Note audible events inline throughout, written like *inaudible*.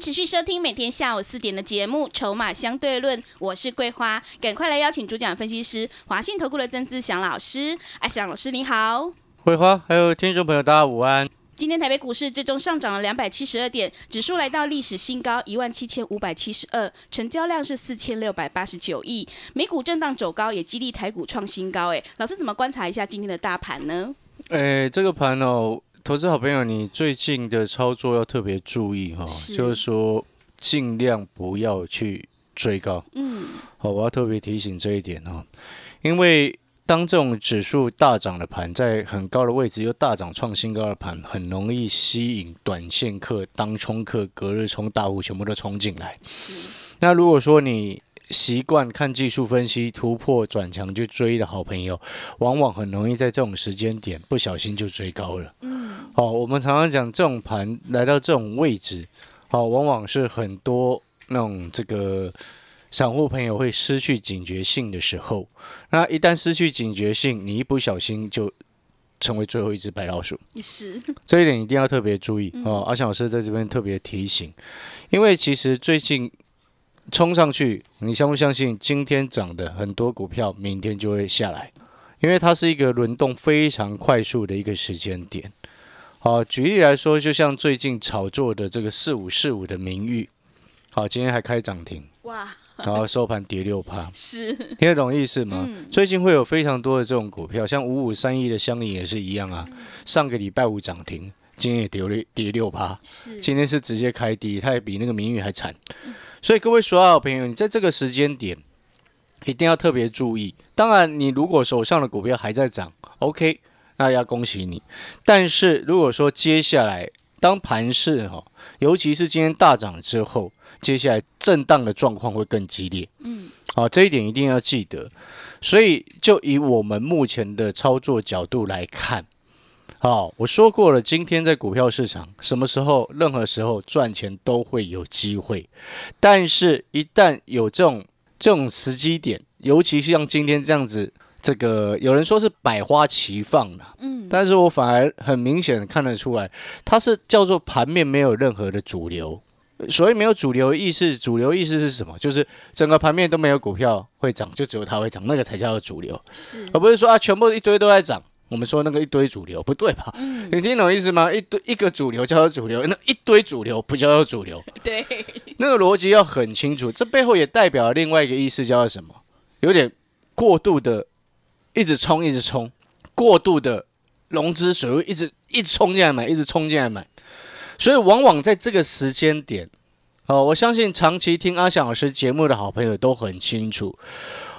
持续收听每天下午四点的节目《筹码相对论》，我是桂花，赶快来邀请主讲分析师华信投顾的曾志祥老师。阿，祥老师你好，桂花，还有听众朋友，大家午安。今天台北股市最终上涨了两百七十二点，指数来到历史新高一万七千五百七十二，成交量是四千六百八十九亿。美股震荡走高，也激励台股创新高。哎，老师怎么观察一下今天的大盘呢？哎，这个盘哦。投资好朋友，你最近的操作要特别注意哈，就是说尽量不要去追高。嗯，好，我要特别提醒这一点哈，因为当这种指数大涨的盘，在很高的位置又大涨创新高的盘，很容易吸引短线客、当冲客、隔日冲大户全部都冲进来。是，那如果说你习惯看技术分析突破转强就追的好朋友，往往很容易在这种时间点不小心就追高了。嗯，好，我们常常讲这种盘来到这种位置，好，往往是很多那种这个散户朋友会失去警觉性的时候。那一旦失去警觉性，你一不小心就成为最后一只白老鼠。是，这一点一定要特别注意哦。阿强老师在这边特别提醒，因为其实最近。冲上去，你相不相信？今天涨的很多股票，明天就会下来，因为它是一个轮动非常快速的一个时间点。好，举例来说，就像最近炒作的这个四五四五的名誉，好，今天还开涨停，哇，然后收盘跌六趴，*laughs* 是。听得懂意思吗？最近会有非常多的这种股票，像五五三一的香菱也是一样啊，上个礼拜五涨停，今天也跌了跌六趴，是，今天是直接开低，它也比那个名誉还惨。所以各位所有的朋友，你在这个时间点一定要特别注意。当然，你如果手上的股票还在涨，OK，那要恭喜你。但是如果说接下来当盘势哈，尤其是今天大涨之后，接下来震荡的状况会更激烈。嗯，好，这一点一定要记得。所以就以我们目前的操作角度来看。好，我说过了，今天在股票市场，什么时候、任何时候赚钱都会有机会。但是，一旦有这种这种时机点，尤其是像今天这样子，这个有人说是百花齐放的，嗯，但是我反而很明显的看得出来，它是叫做盘面没有任何的主流。所谓没有主流意识，主流意识是什么？就是整个盘面都没有股票会涨，就只有它会涨，那个才叫做主流，是，而不是说啊，全部一堆都在涨。我们说那个一堆主流不对吧？你听懂意思吗？一堆一个主流叫做主流，那一堆主流不叫做主流。对，那个逻辑要很清楚。这背后也代表了另外一个意思，叫做什么？有点过度的，一直冲，一直冲，过度的融资水位一直一直冲进来买，一直冲进来买。所以往往在这个时间点，哦，我相信长期听阿翔老师节目的好朋友都很清楚，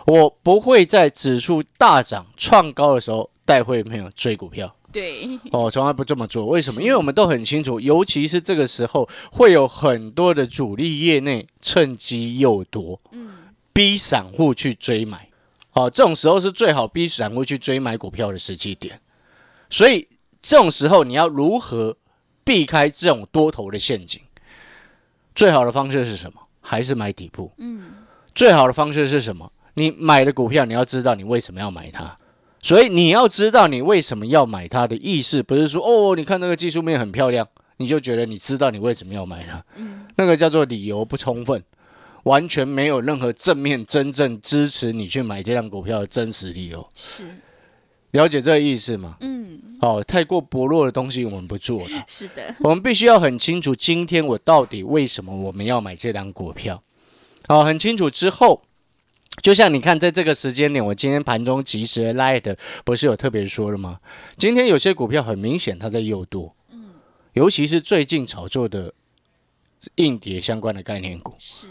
我不会在指数大涨创高的时候。带会朋友追股票，对哦，从来不这么做。为什么？因为我们都很清楚，尤其是这个时候，会有很多的主力业内趁机诱多，嗯，逼散户去追买。哦，这种时候是最好逼散户去追买股票的时机点。所以这种时候，你要如何避开这种多头的陷阱？最好的方式是什么？还是买底部？嗯，最好的方式是什么？你买的股票，你要知道你为什么要买它。所以你要知道你为什么要买它的意思，不是说哦，你看那个技术面很漂亮，你就觉得你知道你为什么要买它。嗯，那个叫做理由不充分，完全没有任何正面真正支持你去买这辆股票的真实理由。是，了解这个意思吗？嗯，好，太过薄弱的东西我们不做了。*laughs* 是的，我们必须要很清楚，今天我到底为什么我们要买这张股票。好，很清楚之后。就像你看，在这个时间点，我今天盘中及时拉的，不是有特别说了吗？今天有些股票很明显它在诱多，嗯，尤其是最近炒作的硬碟相关的概念股，是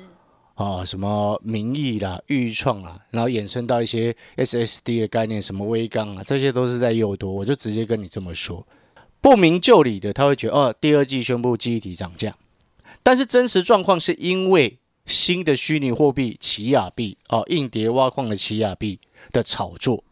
啊，什么名义啦、豫创啦，然后衍生到一些 SSD 的概念，什么微钢啊，这些都是在诱多。我就直接跟你这么说，不明就里的他会觉得，哦，第二季宣布记忆体涨价，但是真实状况是因为。新的虚拟货币奇亚币哦，硬碟挖矿的奇亚币的炒作。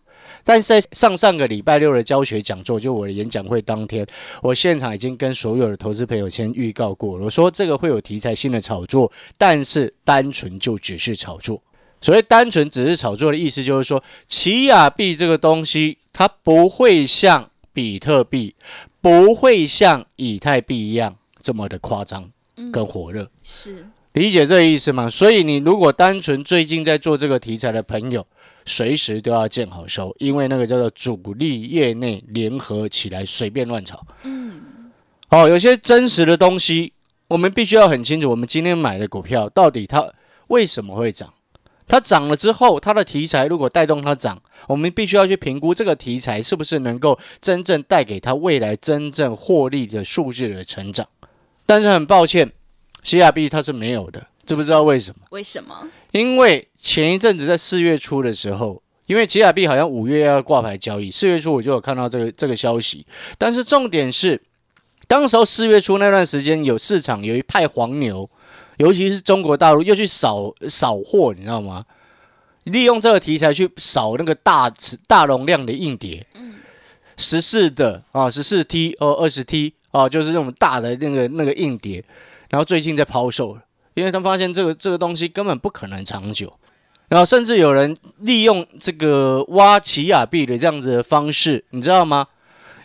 但是在上上个礼拜六的教学讲座，就我的演讲会当天，我现场已经跟所有的投资朋友先预告过了，我说这个会有题材性的炒作，但是单纯就只是炒作。所谓单纯只是炒作的意思，就是说奇亚币这个东西，它不会像比特币，不会像以太币一样这么的夸张跟火热。是理解这个意思吗？所以你如果单纯最近在做这个题材的朋友，随时都要见好收，因为那个叫做主力业内联合起来随便乱炒。嗯，哦，有些真实的东西，我们必须要很清楚，我们今天买的股票到底它为什么会涨？它涨了之后，它的题材如果带动它涨，我们必须要去评估这个题材是不是能够真正带给它未来真正获利的数字的成长。但是很抱歉，西亚币它是没有的，知不知道为什么？为什么？因为前一阵子在四月初的时候，因为吉亚币好像五月要挂牌交易，四月初我就有看到这个这个消息。但是重点是，当时候四月初那段时间，有市场有一派黄牛。尤其是中国大陆又去扫扫货，你知道吗？利用这个题材去扫那个大大容量的硬碟，十四的啊，十四 T 哦，二十 T 哦，就是那种大的那个那个硬碟。然后最近在抛售了，因为他发现这个这个东西根本不可能长久。然后甚至有人利用这个挖奇亚币的这样子的方式，你知道吗？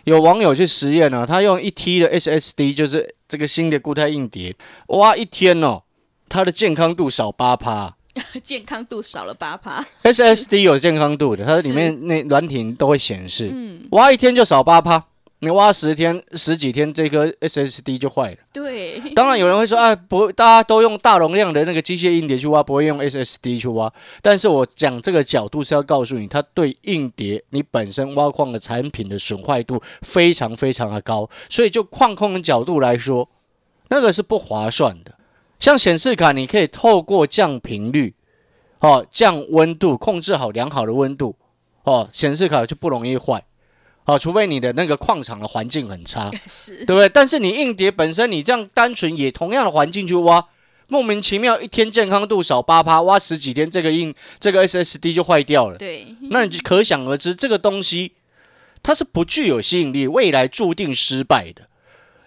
有网友去实验呢，他用一 T 的 SSD，就是这个新的固态硬碟，挖一天哦。它的健康度少八趴，*laughs* 健康度少了八趴。SSD 有健康度的，它里面那软体都会显示。嗯，挖一天就少八趴，你挖十天、十几天，这颗 SSD 就坏了。对，当然有人会说，啊，不，大家都用大容量的那个机械硬碟去挖，不会用 SSD 去挖。但是我讲这个角度是要告诉你，它对硬碟你本身挖矿的产品的损坏度非常非常的高，所以就矿控的角度来说，那个是不划算的。像显示卡，你可以透过降频率，哦，降温度，控制好良好的温度，哦，显示卡就不容易坏，哦，除非你的那个矿场的环境很差，*laughs* 是，对不对？但是你硬碟本身，你这样单纯也同样的环境去挖，莫名其妙一天健康度少八趴，挖十几天这个硬这个 SSD 就坏掉了，对，那你就可想而知，这个东西它是不具有吸引力，未来注定失败的。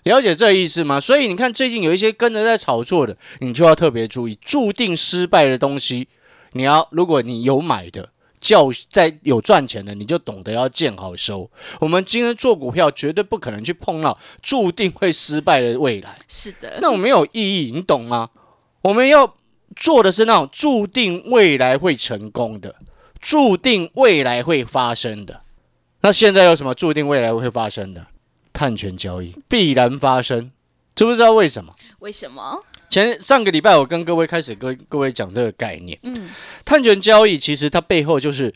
了解这意思吗？所以你看，最近有一些跟着在炒作的，你就要特别注意，注定失败的东西，你要如果你有买的，叫在有赚钱的，你就懂得要见好收。我们今天做股票，绝对不可能去碰到注定会失败的未来。是的，那我没有意义，你懂吗？我们要做的是那种注定未来会成功的，注定未来会发生的。那现在有什么注定未来会发生的？碳权交易必然发生，知不知道为什么？为什么？前上个礼拜我跟各位开始跟各位讲这个概念。嗯，碳权交易其实它背后就是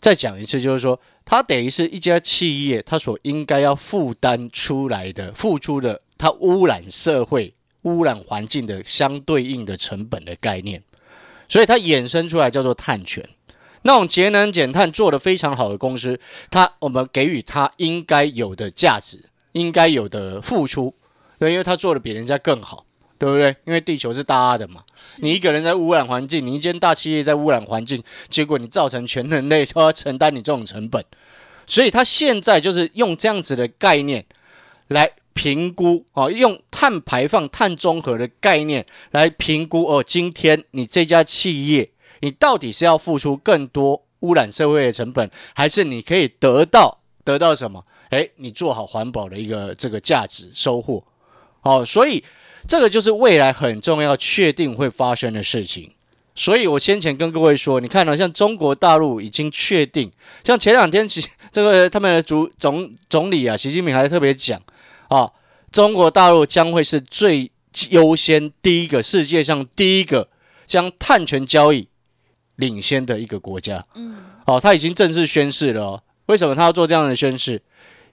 再讲一次，就是说它等于是一家企业它所应该要负担出来的、付出的，它污染社会、污染环境的相对应的成本的概念，所以它衍生出来叫做碳权。那种节能减碳做得非常好的公司，它我们给予它应该有的价值，应该有的付出，对，因为他做的比人家更好，对不对？因为地球是大家的嘛，你一个人在污染环境，你一间大企业在污染环境，结果你造成全人类都要承担你这种成本，所以他现在就是用这样子的概念来评估哦，用碳排放、碳中和的概念来评估哦，今天你这家企业。你到底是要付出更多污染社会的成本，还是你可以得到得到什么？诶，你做好环保的一个这个价值收获，哦，所以这个就是未来很重要、确定会发生的事情。所以我先前跟各位说，你看到像中国大陆已经确定，像前两天其这个他们的主总总理啊，习近平还特别讲啊，中国大陆将会是最优先第一个世界上第一个将碳权交易。领先的一个国家，嗯，好，他已经正式宣誓了。哦。为什么他要做这样的宣誓？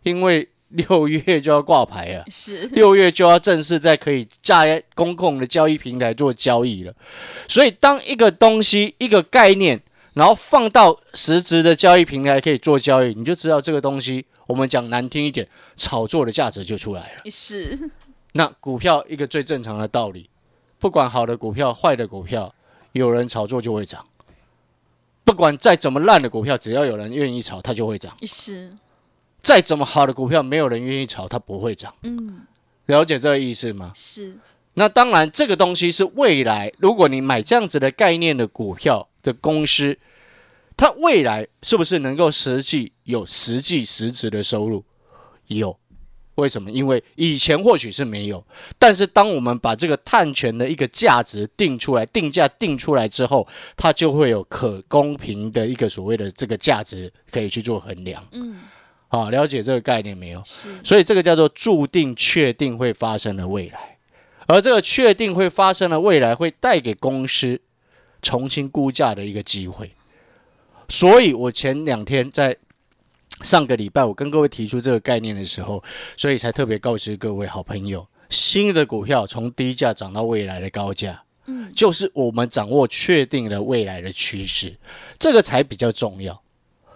因为 *laughs* 六月就要挂牌了，是六月就要正式在可以在公共的交易平台做交易了。所以，当一个东西、一个概念，然后放到实质的交易平台可以做交易，你就知道这个东西，我们讲难听一点，炒作的价值就出来了。是。那股票一个最正常的道理。不管好的股票、坏的股票，有人炒作就会涨。不管再怎么烂的股票，只要有人愿意炒，它就会涨。是，再怎么好的股票，没有人愿意炒，它不会涨。嗯，了解这个意思吗？是，那当然，这个东西是未来，如果你买这样子的概念的股票的公司，它未来是不是能够实际有实际实质的收入？有。为什么？因为以前或许是没有，但是当我们把这个碳权的一个价值定出来、定价定出来之后，它就会有可公平的一个所谓的这个价值可以去做衡量。嗯，好，了解这个概念没有？是。所以这个叫做注定、确定会发生的未来，而这个确定会发生的未来会带给公司重新估价的一个机会。所以我前两天在。上个礼拜我跟各位提出这个概念的时候，所以才特别告知各位好朋友，新的股票从低价涨到未来的高价，嗯，就是我们掌握确定了未来的趋势，这个才比较重要。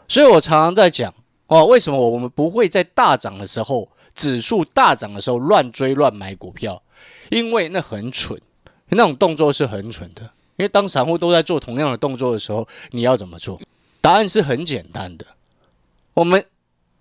所以我常常在讲哦，为什么我们不会在大涨的时候，指数大涨的时候乱追乱买股票？因为那很蠢，那种动作是很蠢的。因为当散户都在做同样的动作的时候，你要怎么做？答案是很简单的。我们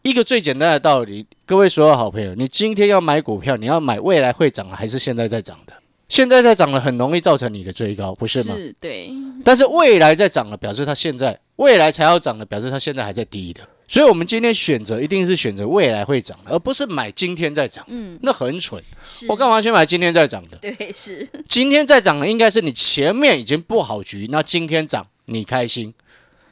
一个最简单的道理，各位所有好朋友，你今天要买股票，你要买未来会涨还是现在在涨的？现在在涨了，很容易造成你的追高，不是吗？是，对。但是未来在涨了，表示它现在未来才要涨的，表示它现在还在低的。所以，我们今天选择一定是选择未来会涨，而不是买今天在涨。嗯，那很蠢。我干嘛去买今天在涨的？对，是。今天在涨的应该是你前面已经布好局，那今天涨你开心。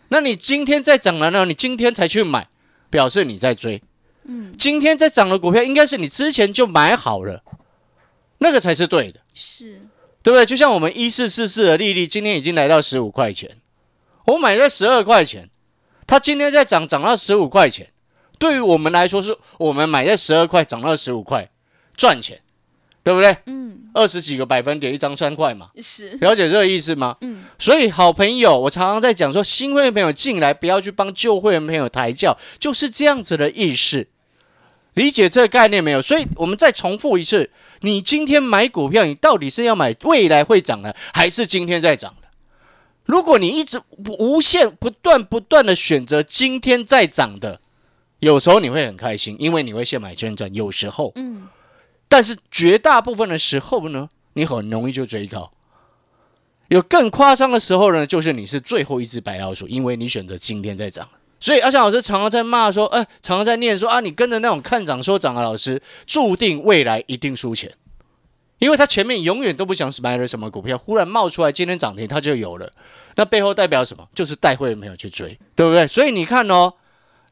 那你今天在涨了呢？你今天才去买，表示你在追。嗯，今天在涨的股票应该是你之前就买好了，那个才是对的。是，对不对？就像我们一四四四的利率，今天已经来到十五块钱，我买在十二块钱，它今天在涨，涨到十五块钱，对于我们来说，是我们买在十二块，涨到十五块，赚钱。对不对？嗯，二十几个百分点一张三块嘛，是了解这个意思吗？嗯，所以好朋友，我常常在讲说，新会员朋友进来不要去帮旧会员朋友抬轿，就是这样子的意思。理解这个概念没有？所以我们再重复一次：你今天买股票，你到底是要买未来会涨的，还是今天在涨的？如果你一直无限不断不断的选择今天在涨的，有时候你会很开心，因为你会现买现赚。有时候，嗯。但是绝大部分的时候呢，你很容易就追高。有更夸张的时候呢，就是你是最后一只白老鼠，因为你选择今天在涨。所以阿翔老师常常在骂说，哎，常常在念说啊，你跟着那种看涨说涨的老师，注定未来一定输钱，因为他前面永远都不想买了什么股票，忽然冒出来今天涨停，他就有了。那背后代表什么？就是带会没有去追，对不对？所以你看哦，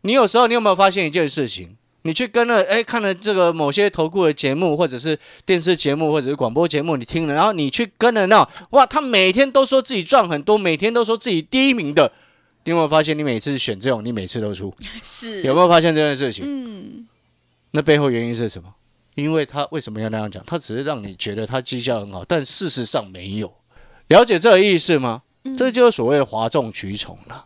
你有时候你有没有发现一件事情？你去跟了，哎，看了这个某些投顾的节目，或者是电视节目，或者是广播节目，你听了，然后你去跟了那，哇，他每天都说自己赚很多，每天都说自己第一名的，你有没有发现，你每次选这种，你每次都出，*laughs* 是有没有发现这件事情？嗯，那背后原因是什么？因为他为什么要那样讲？他只是让你觉得他绩效很好，但事实上没有。了解这个意思吗？这就是所谓的哗众取宠了。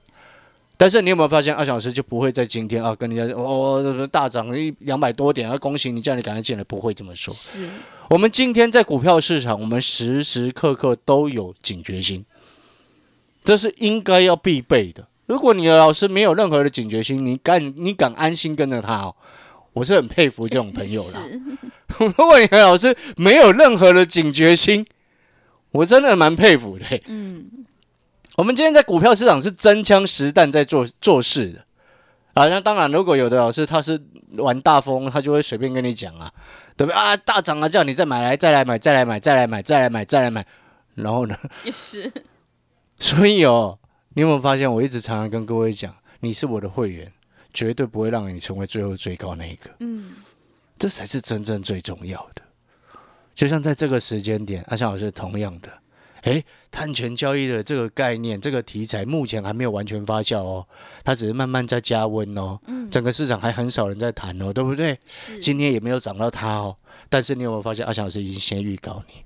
但是你有没有发现，二小时就不会在今天啊跟人家哦大涨一两百多点啊，恭喜你，叫你赶快进来，不会这么说。是我们今天在股票市场，我们时时刻刻都有警觉心，这是应该要必备的。如果你的老师没有任何的警觉心，你敢你敢安心跟着他哦？我是很佩服这种朋友啦。*laughs* *laughs* 如果你的老师没有任何的警觉心，我真的蛮佩服的。嗯。我们今天在股票市场是真枪实弹在做做事的啊！那当然，如果有的老师他是玩大风，他就会随便跟你讲啊，对不对啊？大涨啊，叫你再买来，再来买，再来买，再来买，再来买，再来买，然后呢？也是。所以哦，你有没有发现，我一直常常跟各位讲，你是我的会员，绝对不会让你成为最后最高那一个。嗯，这才是真正最重要的。就像在这个时间点，阿翔老师同样的。诶，碳权交易的这个概念、这个题材目前还没有完全发酵哦，它只是慢慢在加温哦。嗯，整个市场还很少人在谈哦，对不对？是。今天也没有涨到它哦，但是你有没有发现阿强老师已经先预告你？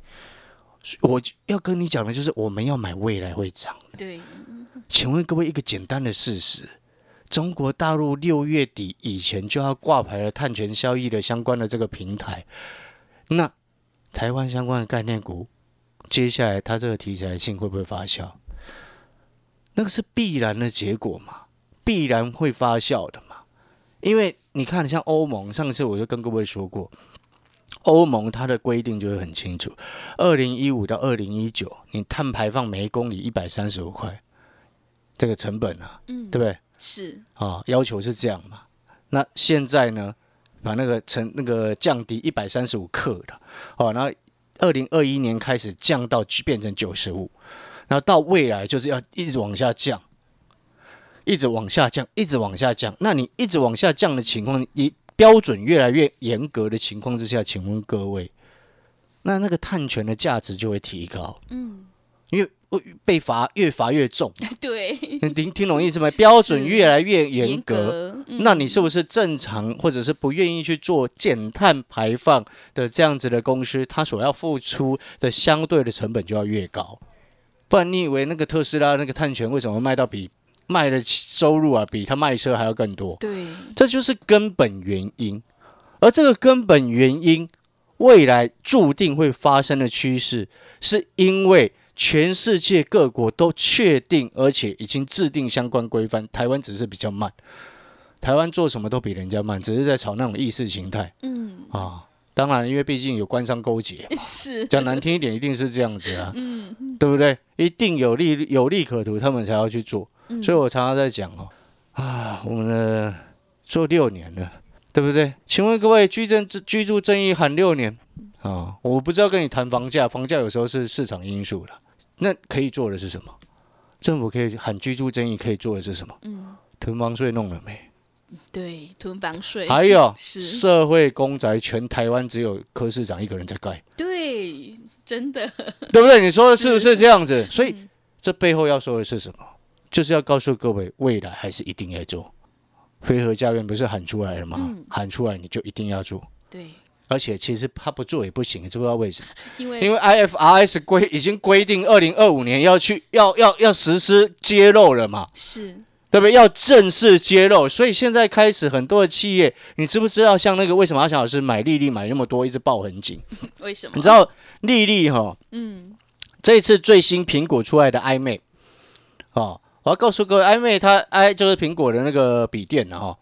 我要跟你讲的就是我们要买未来会涨。对。请问各位一个简单的事实：中国大陆六月底以前就要挂牌了碳权交易的相关的这个平台，那台湾相关的概念股？接下来它这个题材性会不会发酵？那个是必然的结果嘛，必然会发酵的嘛。因为你看，像欧盟，上次我就跟各位说过，欧盟它的规定就会很清楚，二零一五到二零一九，你碳排放每公里一百三十五块，这个成本啊，嗯，对不对？是啊，要求是这样嘛。那现在呢，把那个成那个降低一百三十五克的，哦，然后二零二一年开始降到变成九十五，然后到未来就是要一直往下降，一直往下降，一直往下降。那你一直往下降的情况，以标准越来越严格的情况之下，请问各位，那那个碳权的价值就会提高，嗯。被罚越罚越重，*laughs* 对，听听懂意思没？标准越来越严格，那你是不是正常或者是不愿意去做减碳排放的这样子的公司，它所要付出的相对的成本就要越高？不然你以为那个特斯拉那个碳权为什么卖到比卖的收入啊比他卖车还要更多？对，这就是根本原因。而这个根本原因，未来注定会发生的趋势，是因为。全世界各国都确定，而且已经制定相关规范。台湾只是比较慢，台湾做什么都比人家慢，只是在炒那种意识形态。嗯啊，当然，因为毕竟有官商勾结，*laughs* 是讲难听一点，一定是这样子啊。嗯，对不对？一定有利有利可图，他们才要去做。所以我常常在讲哦，啊，我们的做六年了，对不对？请问各位，居正居住正义喊六年啊，我不知道跟你谈房价，房价有时候是市场因素了。那可以做的是什么？政府可以喊居住争议，可以做的是什么？嗯，囤房税弄了没？对，囤房税。还有社会公宅，全台湾只有柯市长一个人在盖。对，真的，对不对？你说的是不是这样子？所以这背后要说的是什么？就是要告诉各位，未来还是一定要做。飞核家园不是喊出来了吗？喊出来你就一定要做。对。而且其实他不做也不行，知不知道为什么？*laughs* 因为因为 IFRS 规已经规定，二零二五年要去要要要实施揭露了嘛？是，对不对？要正式揭露，所以现在开始很多的企业，你知不知道？像那个为什么阿强老师买丽丽买那么多，一直抱很紧？*laughs* 为什么？你知道丽丽哈？嗯，这次最新苹果出来的 iMac 哦，我要告诉各位，iMac 它 i 就是苹果的那个笔电了哈。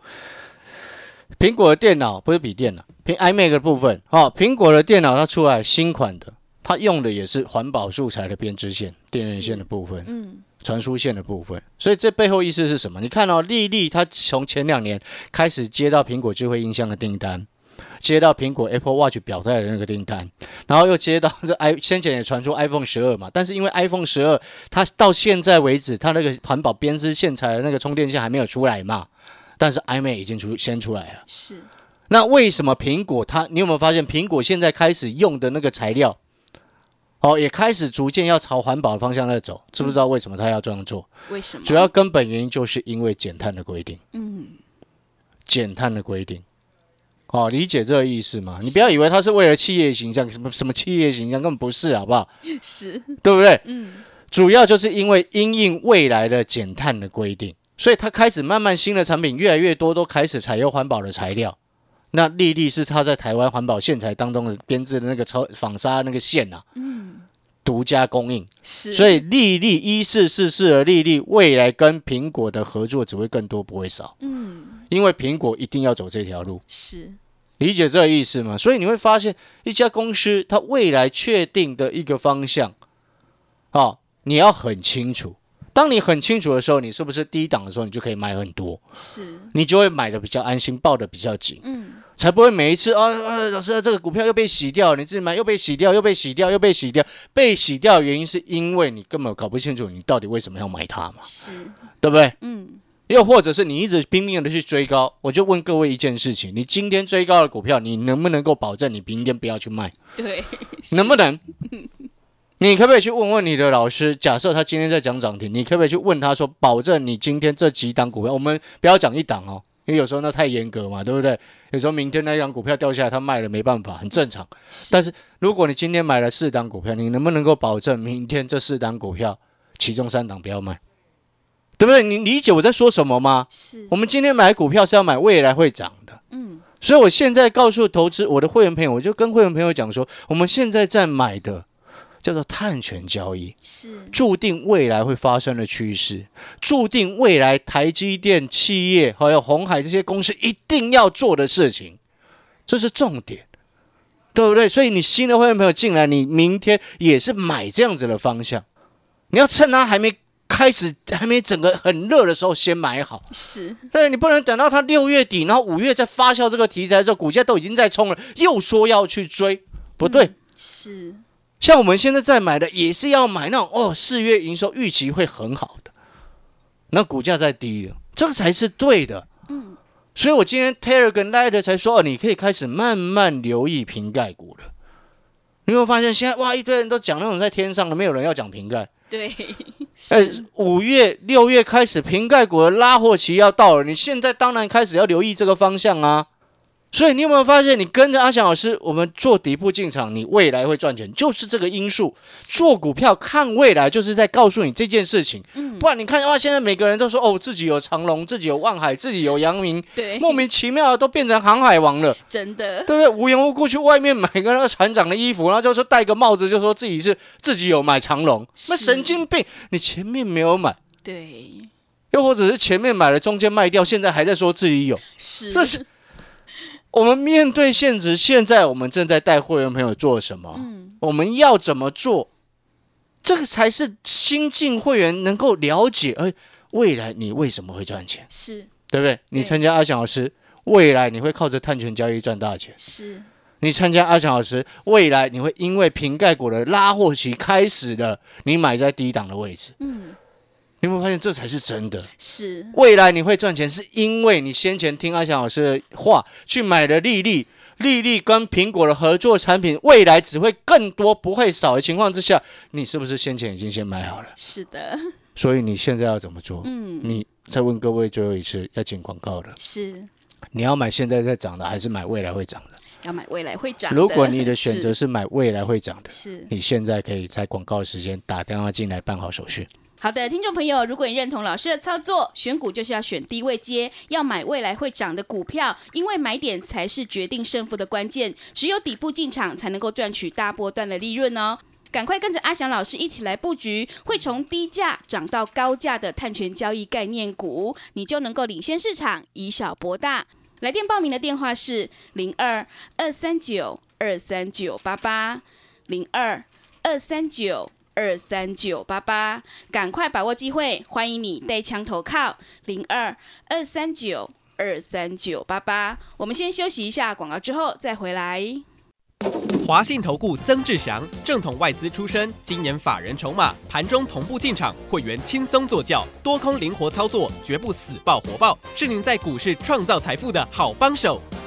苹果的电脑不是笔电了，苹 iMac 的部分，哦，苹果的电脑它出来新款的，它用的也是环保素材的编织线、电源线的部分，嗯，传输线的部分。所以这背后意思是什么？你看哦丽丽它从前两年开始接到苹果智慧音箱的订单，接到苹果 Apple Watch 表带的那个订单，然后又接到这 i 先前也传出 iPhone 十二嘛，但是因为 iPhone 十二它到现在为止，它那个环保编织线材的那个充电线还没有出来嘛。但是 iMac 已经出先出来了，是。那为什么苹果它？你有没有发现苹果现在开始用的那个材料，哦，也开始逐渐要朝环保的方向在走？知不知道为什么它要这样做？为什么？主要根本原因就是因为减碳的规定。嗯，减碳的规定，哦，理解这个意思吗？你不要以为它是为了企业形象，什么什么企业形象，根本不是，好不好？是，对不对？嗯，主要就是因为因应未来的减碳的规定。所以它开始慢慢新的产品越来越多，都开始采用环保的材料。那丽丽是它在台湾环保线材当中的编制的那个超纺纱那个线呐，嗯，独家供应。是，所以丽丽一四四四的丽丽未来跟苹果的合作只会更多，不会少。嗯，因为苹果一定要走这条路。是，理解这个意思吗？所以你会发现一家公司它未来确定的一个方向，啊，你要很清楚。当你很清楚的时候，你是不是低档的时候，你就可以买很多？是，你就会买的比较安心，抱的比较紧，嗯，才不会每一次啊啊，老师这个股票又被洗掉，你自己买又被洗掉，又被洗掉，又被洗掉。被洗掉的原因是因为你根本搞不清楚你到底为什么要买它嘛，是，对不对？嗯，又或者是你一直拼命的去追高，我就问各位一件事情：你今天追高的股票，你能不能够保证你明天不要去卖？对，能不能？*laughs* 你可不可以去问问你的老师？假设他今天在讲涨停，你可不可以去问他说，保证你今天这几档股票，我们不要讲一档哦，因为有时候那太严格嘛，对不对？有时候明天那档股票掉下来，他卖了没办法，很正常。但是如果你今天买了四档股票，你能不能够保证明天这四档股票其中三档不要卖？对不对？你理解我在说什么吗？是我们今天买股票是要买未来会涨的。嗯，所以我现在告诉投资我的会员朋友，我就跟会员朋友讲说，我们现在在买的。叫做碳权交易，是。注定未来会发生的趋势，注定未来台积电企业还有红海这些公司一定要做的事情，这是重点，对不对？所以你新的会员朋友进来，你明天也是买这样子的方向，你要趁它还没开始、还没整个很热的时候先买好。是，对，你不能等到它六月底，然后五月再发酵这个题材的时候，股价都已经在冲了，又说要去追，不对。是，像我们现在在买的，也是要买那种哦，四月营收预期会很好的，那股价在低的，这个才是对的。嗯，所以我今天 Taylor 跟 Light 才说，哦，你可以开始慢慢留意瓶盖股了。你有没有发现现在哇，一堆人都讲那种在天上的，没有人要讲瓶盖。对，哎，五月、六月开始，瓶盖股的拉货期要到了，你现在当然开始要留意这个方向啊。所以你有没有发现，你跟着阿翔老师，我们做底部进场，你未来会赚钱，就是这个因素。做股票看未来，就是在告诉你这件事情。嗯不然你看的话，现在每个人都说哦，自己有长隆，自己有望海，自己有阳明，对，莫名其妙的都变成航海王了。真的对不对？无缘无故去外面买个那个船长的衣服，然后就说戴个帽子，就说自己是自己有买长隆，那神经病！你前面没有买，对，又或者是前面买了，中间卖掉，现在还在说自己有，是，这是我们面对现实。现在我们正在带会员朋友做什么？嗯，我们要怎么做？这个才是新进会员能够了解，哎，未来你为什么会赚钱，是对不对？你参加阿翔老师，未来你会靠着碳权交易赚大钱。是，你参加阿强老师，未来你会因为瓶盖股的拉货期开始了，你买在低档的位置，嗯，你有没有发现这才是真的？是，未来你会赚钱，是因为你先前听阿翔老师的话去买了利利，利利跟苹果的合作产品，未来只会更多，不会少的情况之下，你是不是先前已经先买好了？是的，所以你现在要怎么做？嗯，你再问各位最后一次，要进广告的，是你要买现在在涨的，还是买未来会涨的？要买未来会涨。如果你的选择是买未来会涨的，是你现在可以在广告时间打电话进来办好手续。好的，听众朋友，如果你认同老师的操作，选股就是要选低位接，要买未来会涨的股票，因为买点才是决定胜负的关键。只有底部进场，才能够赚取大波段的利润哦。赶快跟着阿翔老师一起来布局，会从低价涨到高价的碳权交易概念股，你就能够领先市场，以小博大。来电报名的电话是零二二三九二三九八八零二二三九二三九八八，赶快把握机会，欢迎你带枪投靠零二二三九二三九八八。我们先休息一下广告，之后再回来。华信投顾曾志祥，正统外资出身，今年法人筹码，盘中同步进场，会员轻松做教，多空灵活操作，绝不死爆活爆，是您在股市创造财富的好帮手。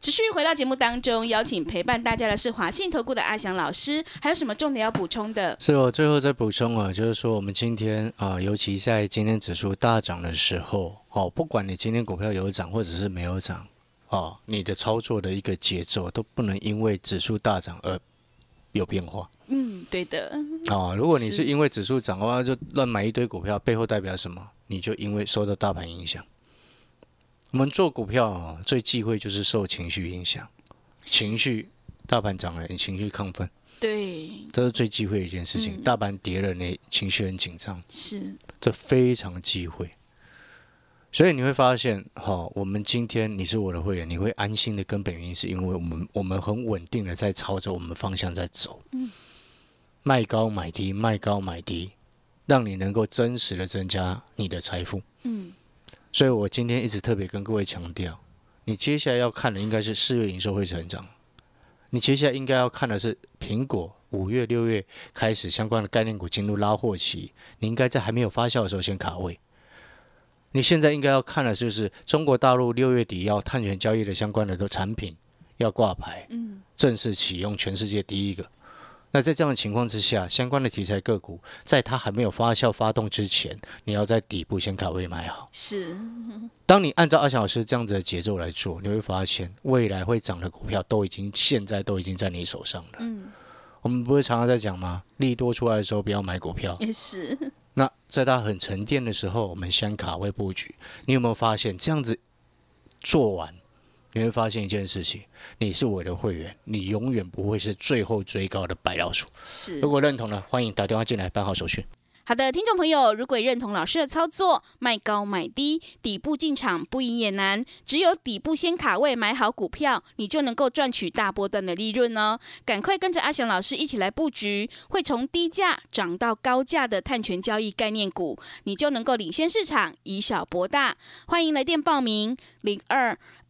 持续回到节目当中，邀请陪伴大家的是华信投顾的阿翔老师，还有什么重点要补充的？是我最后再补充啊，就是说我们今天啊、尤其在今天指数大涨的时候，哦，不管你今天股票有涨或者是没有涨，哦，你的操作的一个节奏都不能因为指数大涨而有变化嗯，对的，哦、如果你是是因为指数涨的话，就乱买一堆股票，背后代表什么？你就因为受到大盘影响。我们做股票啊、最忌讳就是受情绪影响，情绪大盘涨了，你情绪亢奋。对，这是最忌讳的一件事情。嗯大盘跌了，你情绪很紧张，是，这非常忌讳。所以你会发现，哈、我们今天你是我的会员，你会安心的根本原因是因为我们我们很稳定的在朝着我们方向在走，嗯卖高买低，卖高买低，让你能够真实的增加你的财富。嗯，所以我今天一直特别跟各位强调，你接下来要看的应该是四月营收会成长，你接下来应该要看的是苹果五月、六月开始相关的概念股进入拉货期，你应该在还没有发酵的时候先卡位。你现在应该要看的就是中国大陆六月底要碳权交易的相关的产品要挂牌，嗯，正式启用全世界第一个。那在这样的情况之下，相关的题材个股，在它还没有发酵发动之前，你要在底部先卡位买好。是，当你按照阿翔老师这样子的节奏来做，你会发现未来会涨的股票都已经现在都已经在你手上了。嗯，我们不是常常在讲吗？利多出来的时候不要买股票。也是。那在它很沉淀的时候，我们先卡位布局。你有没有发现这样子做完？你会发现一件事情，你是我的会员，你永远不会是最后追高的白老鼠。是，如果认同呢，欢迎打电话进来办好手续。好的，听众朋友，如果认同老师的操作，卖高买低，底部进场不赢也难，只有底部先卡位买好股票，你就能够赚取大波段的利润哦。赶快跟着阿翔老师一起来布局，会从低价涨到高价的碳权交易概念股，你就能够领先市场，以小博大。欢迎来电报名零二。